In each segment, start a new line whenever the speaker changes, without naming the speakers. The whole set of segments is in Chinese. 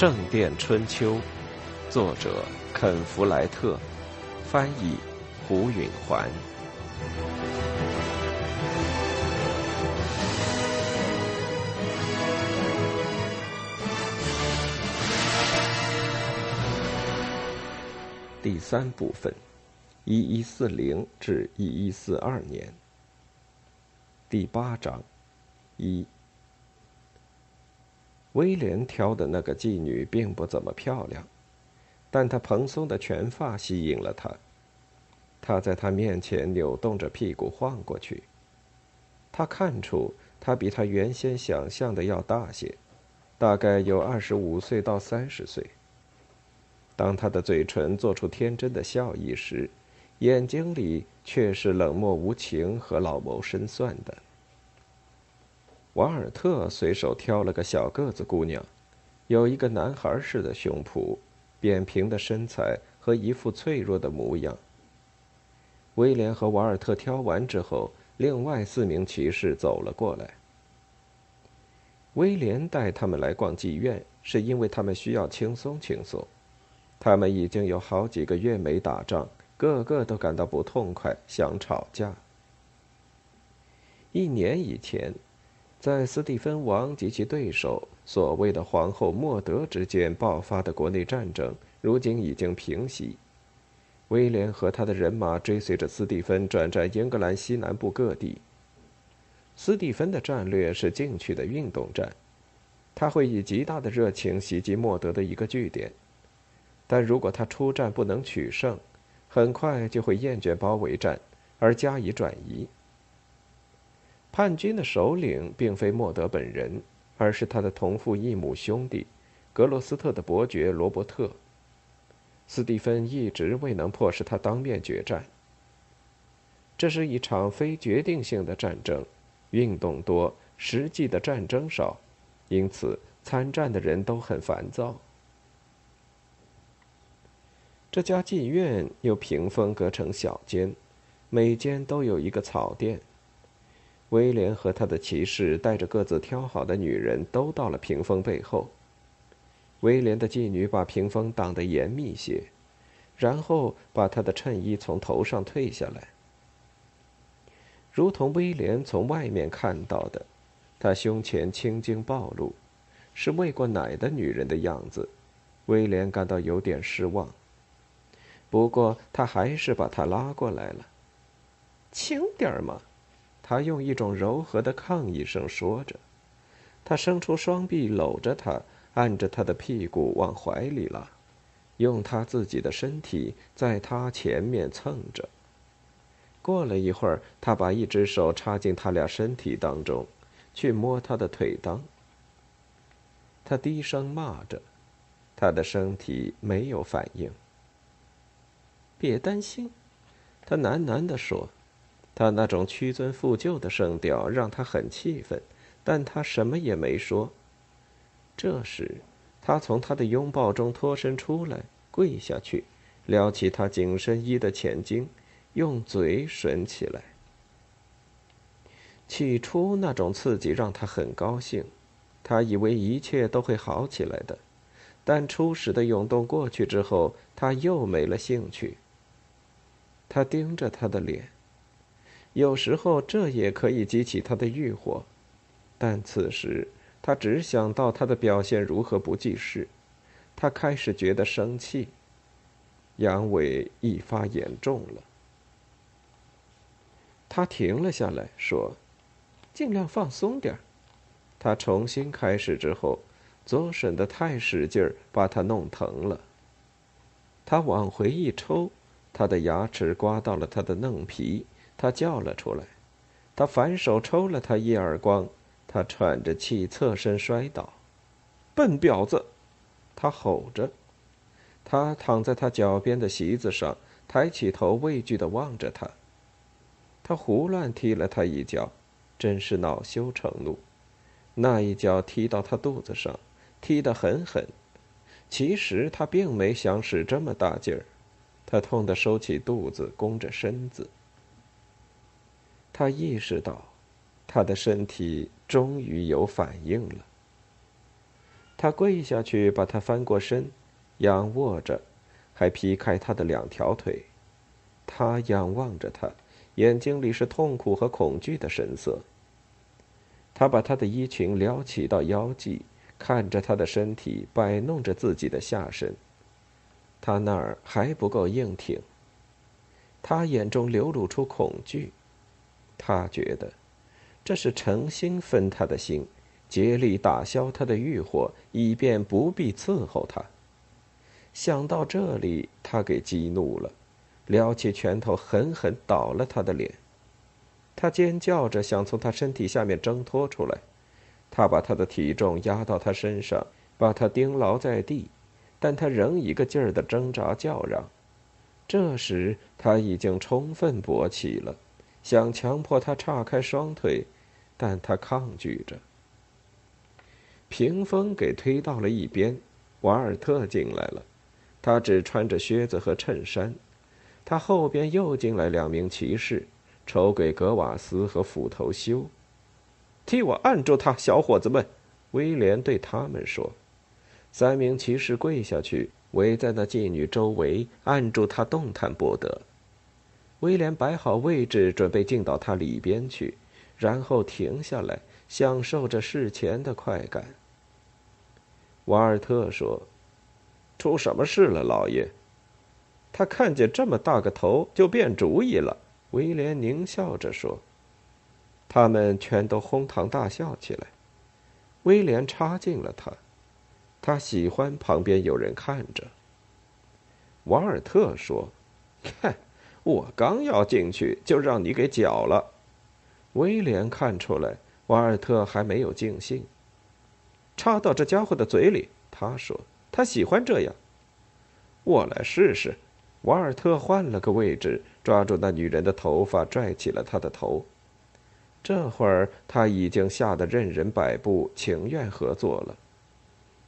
圣殿春秋》，作者肯·弗莱特，翻译胡允环。第三部分，一一四零至一一四二年。第八章，一。威廉挑的那个妓女并不怎么漂亮，但她蓬松的全发吸引了他。他在她面前扭动着屁股晃过去。他看出她比他原先想象的要大些，大概有二十五岁到三十岁。当他的嘴唇做出天真的笑意时，眼睛里却是冷漠无情和老谋深算的。瓦尔特随手挑了个小个子姑娘，有一个男孩似的胸脯，扁平的身材和一副脆弱的模样。威廉和瓦尔特挑完之后，另外四名骑士走了过来。威廉带他们来逛妓院，是因为他们需要轻松轻松。他们已经有好几个月没打仗，个个都感到不痛快，想吵架。一年以前，在斯蒂芬王及其对手所谓的皇后莫德之间爆发的国内战争，如今已经平息。威廉和他的人马追随着斯蒂芬转战英格兰西南部各地。斯蒂芬的战略是进取的运动战，他会以极大的热情袭击莫德的一个据点。但如果他出战不能取胜，很快就会厌倦包围战，而加以转移。叛军的首领并非莫德本人，而是他的同父异母兄弟，格罗斯特的伯爵罗伯特。斯蒂芬一直未能迫使他当面决战。这是一场非决定性的战争，运动多，实际的战争少，因此参战的人都很烦躁。这家妓院由屏风隔成小间，每间都有一个草垫。威廉和他的骑士带着各自挑好的女人都到了屏风背后。威廉的妓女把屏风挡得严密些，然后把他的衬衣从头上褪下来，如同威廉从外面看到的，他胸前青筋暴露，是喂过奶的女人的样子。威廉感到有点失望。不过，他还是把她拉过来了。轻点儿嘛，他用一种柔和的抗议声说着。他伸出双臂搂着她，按着她的屁股往怀里拉，用他自己的身体在她前面蹭着。过了一会儿，他把一只手插进他俩身体当中，去摸她的腿裆。他低声骂着，他的身体没有反应。别担心，他喃喃地说，他那种屈尊附就的声调让他很气愤，但他什么也没说。这时，他从他的拥抱中脱身出来，跪下去，撩起他紧身衣的前襟，用嘴吮起来。起初那种刺激让他很高兴，他以为一切都会好起来的，但初始的涌动过去之后，他又没了兴趣。他盯着他的脸，有时候这也可以激起他的欲火，但此时他只想到他的表现如何不济事。他开始觉得生气，阳痿一发严重了。他停了下来，说：“尽量放松点。”他重新开始之后，左吮的太使劲儿，把他弄疼了。他往回一抽。他的牙齿刮到了他的嫩皮，他叫了出来。他反手抽了他一耳光，他喘着气侧身摔倒。笨婊子！他吼着。他躺在他脚边的席子上，抬起头畏惧地望着他。他胡乱踢了他一脚，真是恼羞成怒。那一脚踢到他肚子上，踢得很狠。其实他并没想使这么大劲儿。他痛得收起肚子，弓着身子。他意识到，他的身体终于有反应了。他跪下去，把他翻过身，仰卧着，还劈开他的两条腿。他仰望着他，眼睛里是痛苦和恐惧的神色。他把他的衣裙撩起到腰际，看着他的身体，摆弄着自己的下身。他那儿还不够硬挺。他眼中流露出恐惧。他觉得，这是诚心分他的心，竭力打消他的欲火，以便不必伺候他。想到这里，他给激怒了，撩起拳头狠狠捣了他的脸。他尖叫着想从他身体下面挣脱出来，他把他的体重压到他身上，把他钉牢在地，但他仍一个劲儿的挣扎叫嚷。这时他已经充分勃起了。想强迫他岔开双腿，但他抗拒着。屏风给推到了一边，瓦尔特进来了，他只穿着靴子和衬衫。他后边又进来两名骑士，丑鬼格瓦斯和斧头修。替我按住他，小伙子们！威廉对他们说。三名骑士跪下去，围在那妓女周围，按住她，动弹不得。威廉摆好位置，准备进到他里边去，然后停下来，享受着事前的快感。瓦尔特说：“出什么事了，老爷？”他看见这么大个头就变主意了。威廉狞笑着说：“他们全都哄堂大笑起来。”威廉插进了他，他喜欢旁边有人看着。瓦尔特说：“看。”我刚要进去，就让你给搅了。威廉看出来，瓦尔特还没有尽兴。插到这家伙的嘴里，他说：“他喜欢这样。”我来试试。瓦尔特换了个位置，抓住那女人的头发，拽起了她的头。这会儿他已经吓得任人摆布，情愿合作了。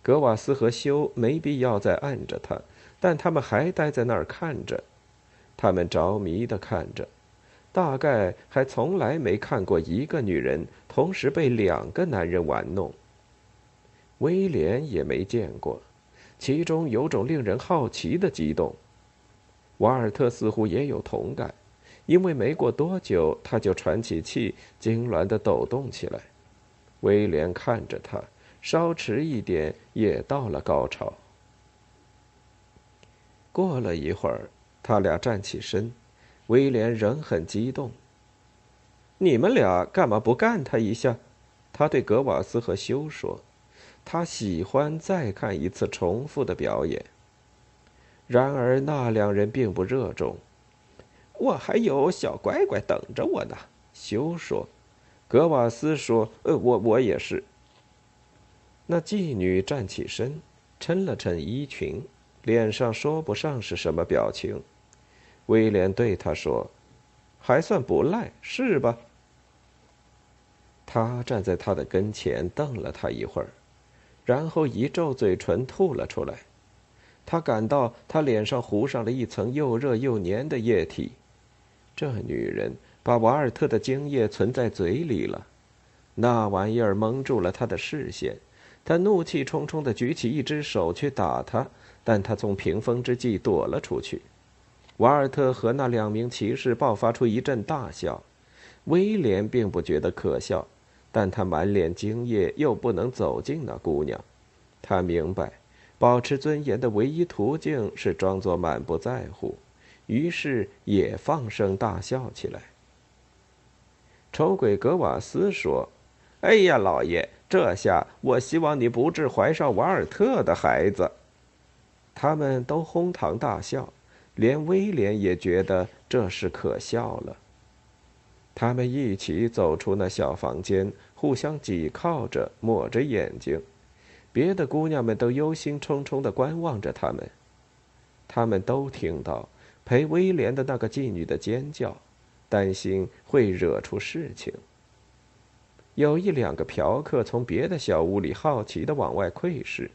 格瓦斯和修没必要再按着他，但他们还待在那儿看着。他们着迷的看着，大概还从来没看过一个女人同时被两个男人玩弄。威廉也没见过，其中有种令人好奇的激动。瓦尔特似乎也有同感，因为没过多久，他就喘起气，痉挛的抖动起来。威廉看着他，稍迟一点也到了高潮。过了一会儿。他俩站起身，威廉仍很激动。你们俩干嘛不干他一下？他对格瓦斯和修说：“他喜欢再看一次重复的表演。”然而那两人并不热衷。我还有小乖乖等着我呢。修说：“格瓦斯说，呃，我我也是。”那妓女站起身，抻了抻衣裙，脸上说不上是什么表情。威廉对他说：“还算不赖，是吧？”他站在他的跟前，瞪了他一会儿，然后一皱嘴唇，吐了出来。他感到他脸上糊上了一层又热又黏的液体。这女人把瓦尔特的精液存在嘴里了，那玩意儿蒙住了他的视线。他怒气冲冲地举起一只手去打他，但他从屏风之际躲了出去。瓦尔特和那两名骑士爆发出一阵大笑，威廉并不觉得可笑，但他满脸惊异，又不能走近那姑娘。他明白，保持尊严的唯一途径是装作满不在乎，于是也放声大笑起来。丑鬼格瓦斯说：“哎呀，老爷，这下我希望你不致怀上瓦尔特的孩子。”他们都哄堂大笑。连威廉也觉得这事可笑了。他们一起走出那小房间，互相挤靠着，抹着眼睛。别的姑娘们都忧心忡忡地观望着他们。他们都听到陪威廉的那个妓女的尖叫，担心会惹出事情。有一两个嫖客从别的小屋里好奇地往外窥视。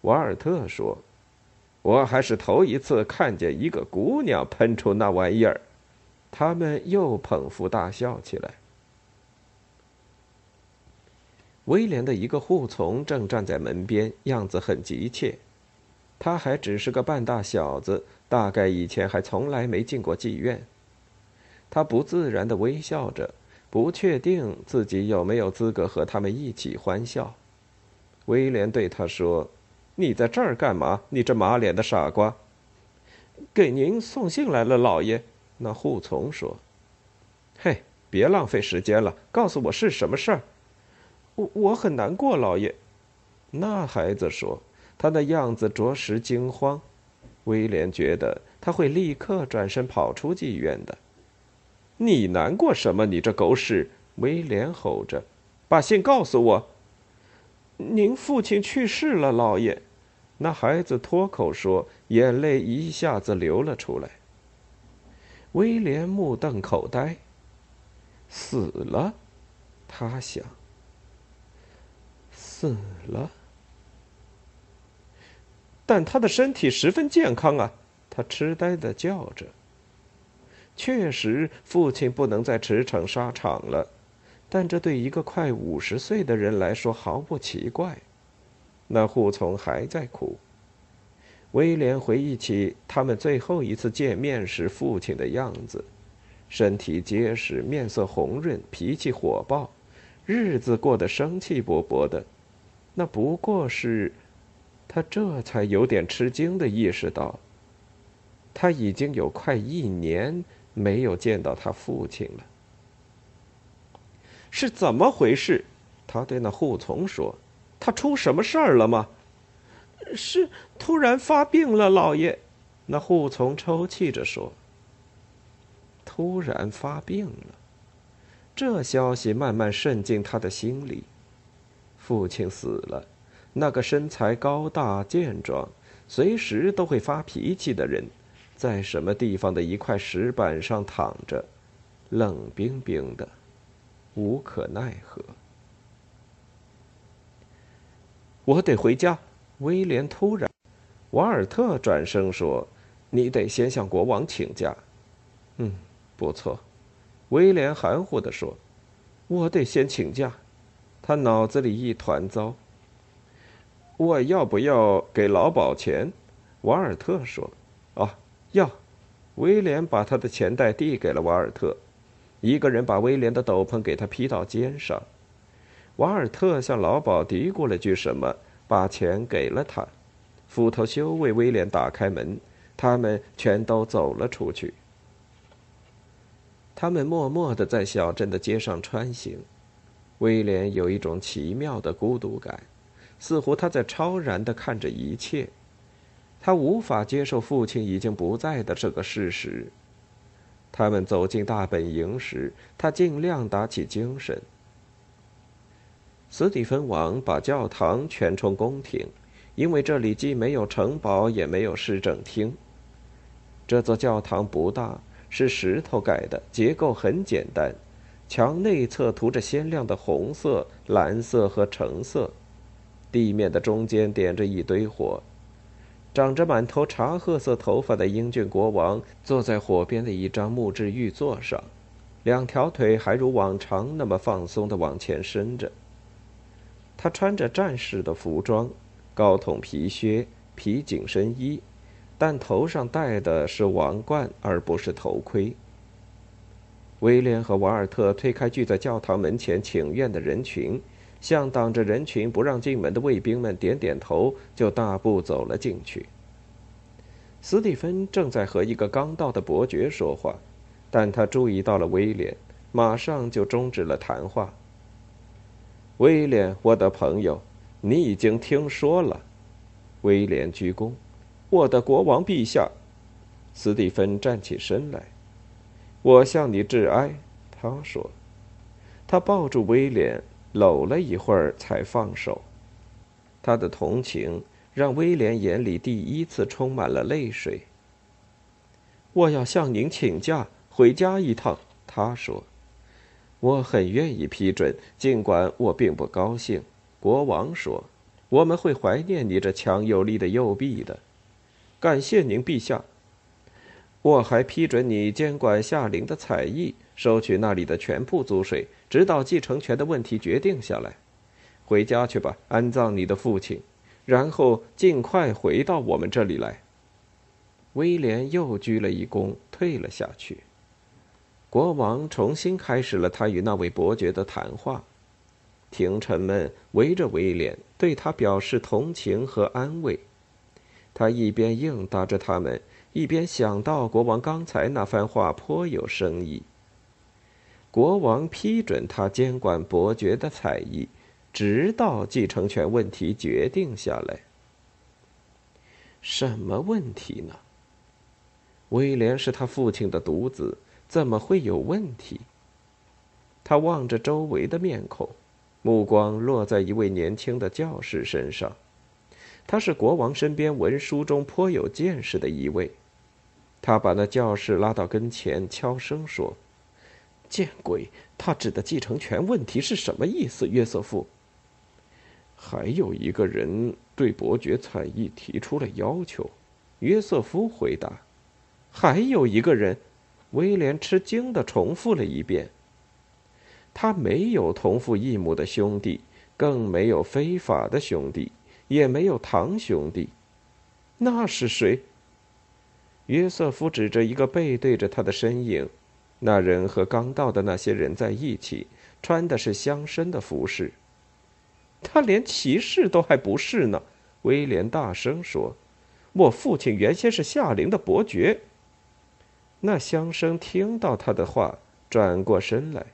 瓦尔特说。我还是头一次看见一个姑娘喷出那玩意儿，他们又捧腹大笑起来。威廉的一个护从正站在门边，样子很急切。他还只是个半大小子，大概以前还从来没进过妓院。他不自然的微笑着，不确定自己有没有资格和他们一起欢笑。威廉对他说：“你在这儿干嘛？你这马脸的傻瓜！”给您送信来了，老爷。那护从说：“嘿，别浪费时间了，告诉我是什么事儿。”我我很难过，老爷。那孩子说，他的样子着实惊慌。威廉觉得他会立刻转身跑出妓院的。你难过什么？你这狗屎！威廉吼着：“把信告诉我。”您父亲去世了，老爷。那孩子脱口说，眼泪一下子流了出来。威廉目瞪口呆。死了，他想。死了，但他的身体十分健康啊！他痴呆的叫着。确实，父亲不能在驰骋沙场了，但这对一个快五十岁的人来说毫不奇怪。那护从还在哭。威廉回忆起他们最后一次见面时父亲的样子，身体结实，面色红润，脾气火爆，日子过得生气勃勃的。那不过是，他这才有点吃惊的意识到，他已经有快一年。没有见到他父亲了，是怎么回事？他对那护从说：“他出什么事儿了吗？”是突然发病了，老爷。那护从抽泣着说：“突然发病了。”这消息慢慢渗进他的心里。父亲死了，那个身材高大健壮、随时都会发脾气的人。在什么地方的一块石板上躺着，冷冰冰的，无可奈何。我得回家。威廉突然，瓦尔特转声说：“你得先向国王请假。”嗯，不错。威廉含糊地说：“我得先请假。”他脑子里一团糟。我要不要给劳保钱？瓦尔特说：“啊。”要，威廉把他的钱袋递给了瓦尔特，一个人把威廉的斗篷给他披到肩上。瓦尔特向老鸨嘀咕了句什么，把钱给了他。斧头修为威廉打开门，他们全都走了出去。他们默默的在小镇的街上穿行。威廉有一种奇妙的孤独感，似乎他在超然的看着一切。他无法接受父亲已经不在的这个事实。他们走进大本营时，他尽量打起精神。斯蒂芬王把教堂全充宫廷，因为这里既没有城堡，也没有市政厅。这座教堂不大，是石头盖的，结构很简单，墙内侧涂着鲜亮的红色、蓝色和橙色，地面的中间点着一堆火。长着满头茶褐色头发的英俊国王坐在火边的一张木质玉座上，两条腿还如往常那么放松地往前伸着。他穿着战士的服装，高筒皮靴、皮紧身衣，但头上戴的是王冠而不是头盔。威廉和瓦尔特推开聚在教堂门前请愿的人群。向挡着人群不让进门的卫兵们点点头，就大步走了进去。斯蒂芬正在和一个刚到的伯爵说话，但他注意到了威廉，马上就终止了谈话。威廉，我的朋友，你已经听说了。威廉鞠躬，我的国王陛下。斯蒂芬站起身来，我向你致哀。他说，他抱住威廉。搂了一会儿才放手，他的同情让威廉眼里第一次充满了泪水。我要向您请假回家一趟，他说。我很愿意批准，尽管我并不高兴。国王说：“我们会怀念你这强有力的右臂的。”感谢您，陛下。我还批准你监管夏陵的采邑，收取那里的全部租税。直到继承权的问题决定下来，回家去吧，安葬你的父亲，然后尽快回到我们这里来。”威廉又鞠了一躬，退了下去。国王重新开始了他与那位伯爵的谈话。廷臣们围着威廉，对他表示同情和安慰。他一边应答着他们，一边想到国王刚才那番话颇有深意。国王批准他监管伯爵的才艺，直到继承权问题决定下来。什么问题呢？威廉是他父亲的独子，怎么会有问题？他望着周围的面孔。目光落在一位年轻的教士身上，他是国王身边文书中颇有见识的一位。他把那教士拉到跟前，悄声说：“见鬼！他指的继承权问题是什么意思？”约瑟夫。还有一个人对伯爵才艺提出了要求，约瑟夫回答：“还有一个人。”威廉吃惊的重复了一遍。他没有同父异母的兄弟，更没有非法的兄弟，也没有堂兄弟。那是谁？约瑟夫指着一个背对着他的身影，那人和刚到的那些人在一起，穿的是乡绅的服饰。他连骑士都还不是呢！威廉大声说：“我父亲原先是夏灵的伯爵。”那乡绅听到他的话，转过身来。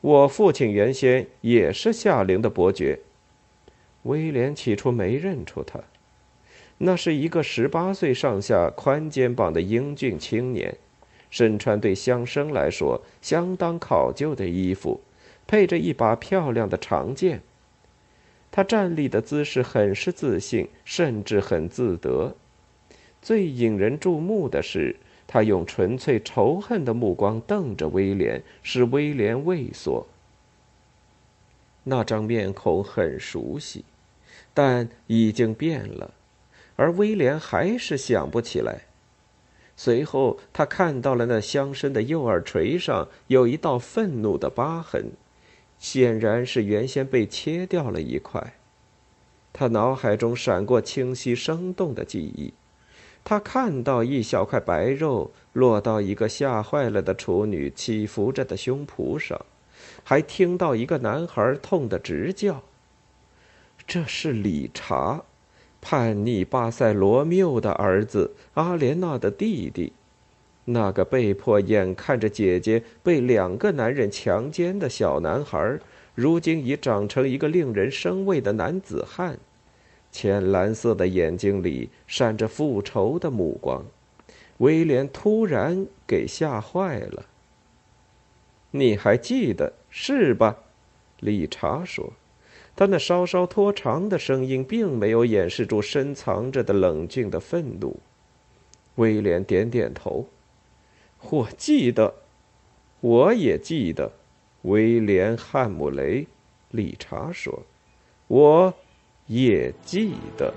我父亲原先也是夏灵的伯爵。威廉起初没认出他，那是一个十八岁上下、宽肩膀的英俊青年，身穿对乡绅来说相当考究的衣服，配着一把漂亮的长剑。他站立的姿势很是自信，甚至很自得。最引人注目的是。他用纯粹仇恨的目光瞪着威廉，使威廉畏缩。那张面孔很熟悉，但已经变了，而威廉还是想不起来。随后，他看到了那乡绅的右耳垂上有一道愤怒的疤痕，显然是原先被切掉了一块。他脑海中闪过清晰生动的记忆。他看到一小块白肉落到一个吓坏了的处女起伏着的胸脯上，还听到一个男孩痛得直叫。这是理查，叛逆巴塞罗缪的儿子，阿莲娜的弟弟，那个被迫眼看着姐姐被两个男人强奸的小男孩，如今已长成一个令人生畏的男子汉。浅蓝色的眼睛里闪着复仇的目光，威廉突然给吓坏了。你还记得是吧？理查说，他那稍稍拖长的声音并没有掩饰住深藏着的冷峻的愤怒。威廉点点头，我记得，我也记得。威廉·汉姆雷，理查说，我。也记的。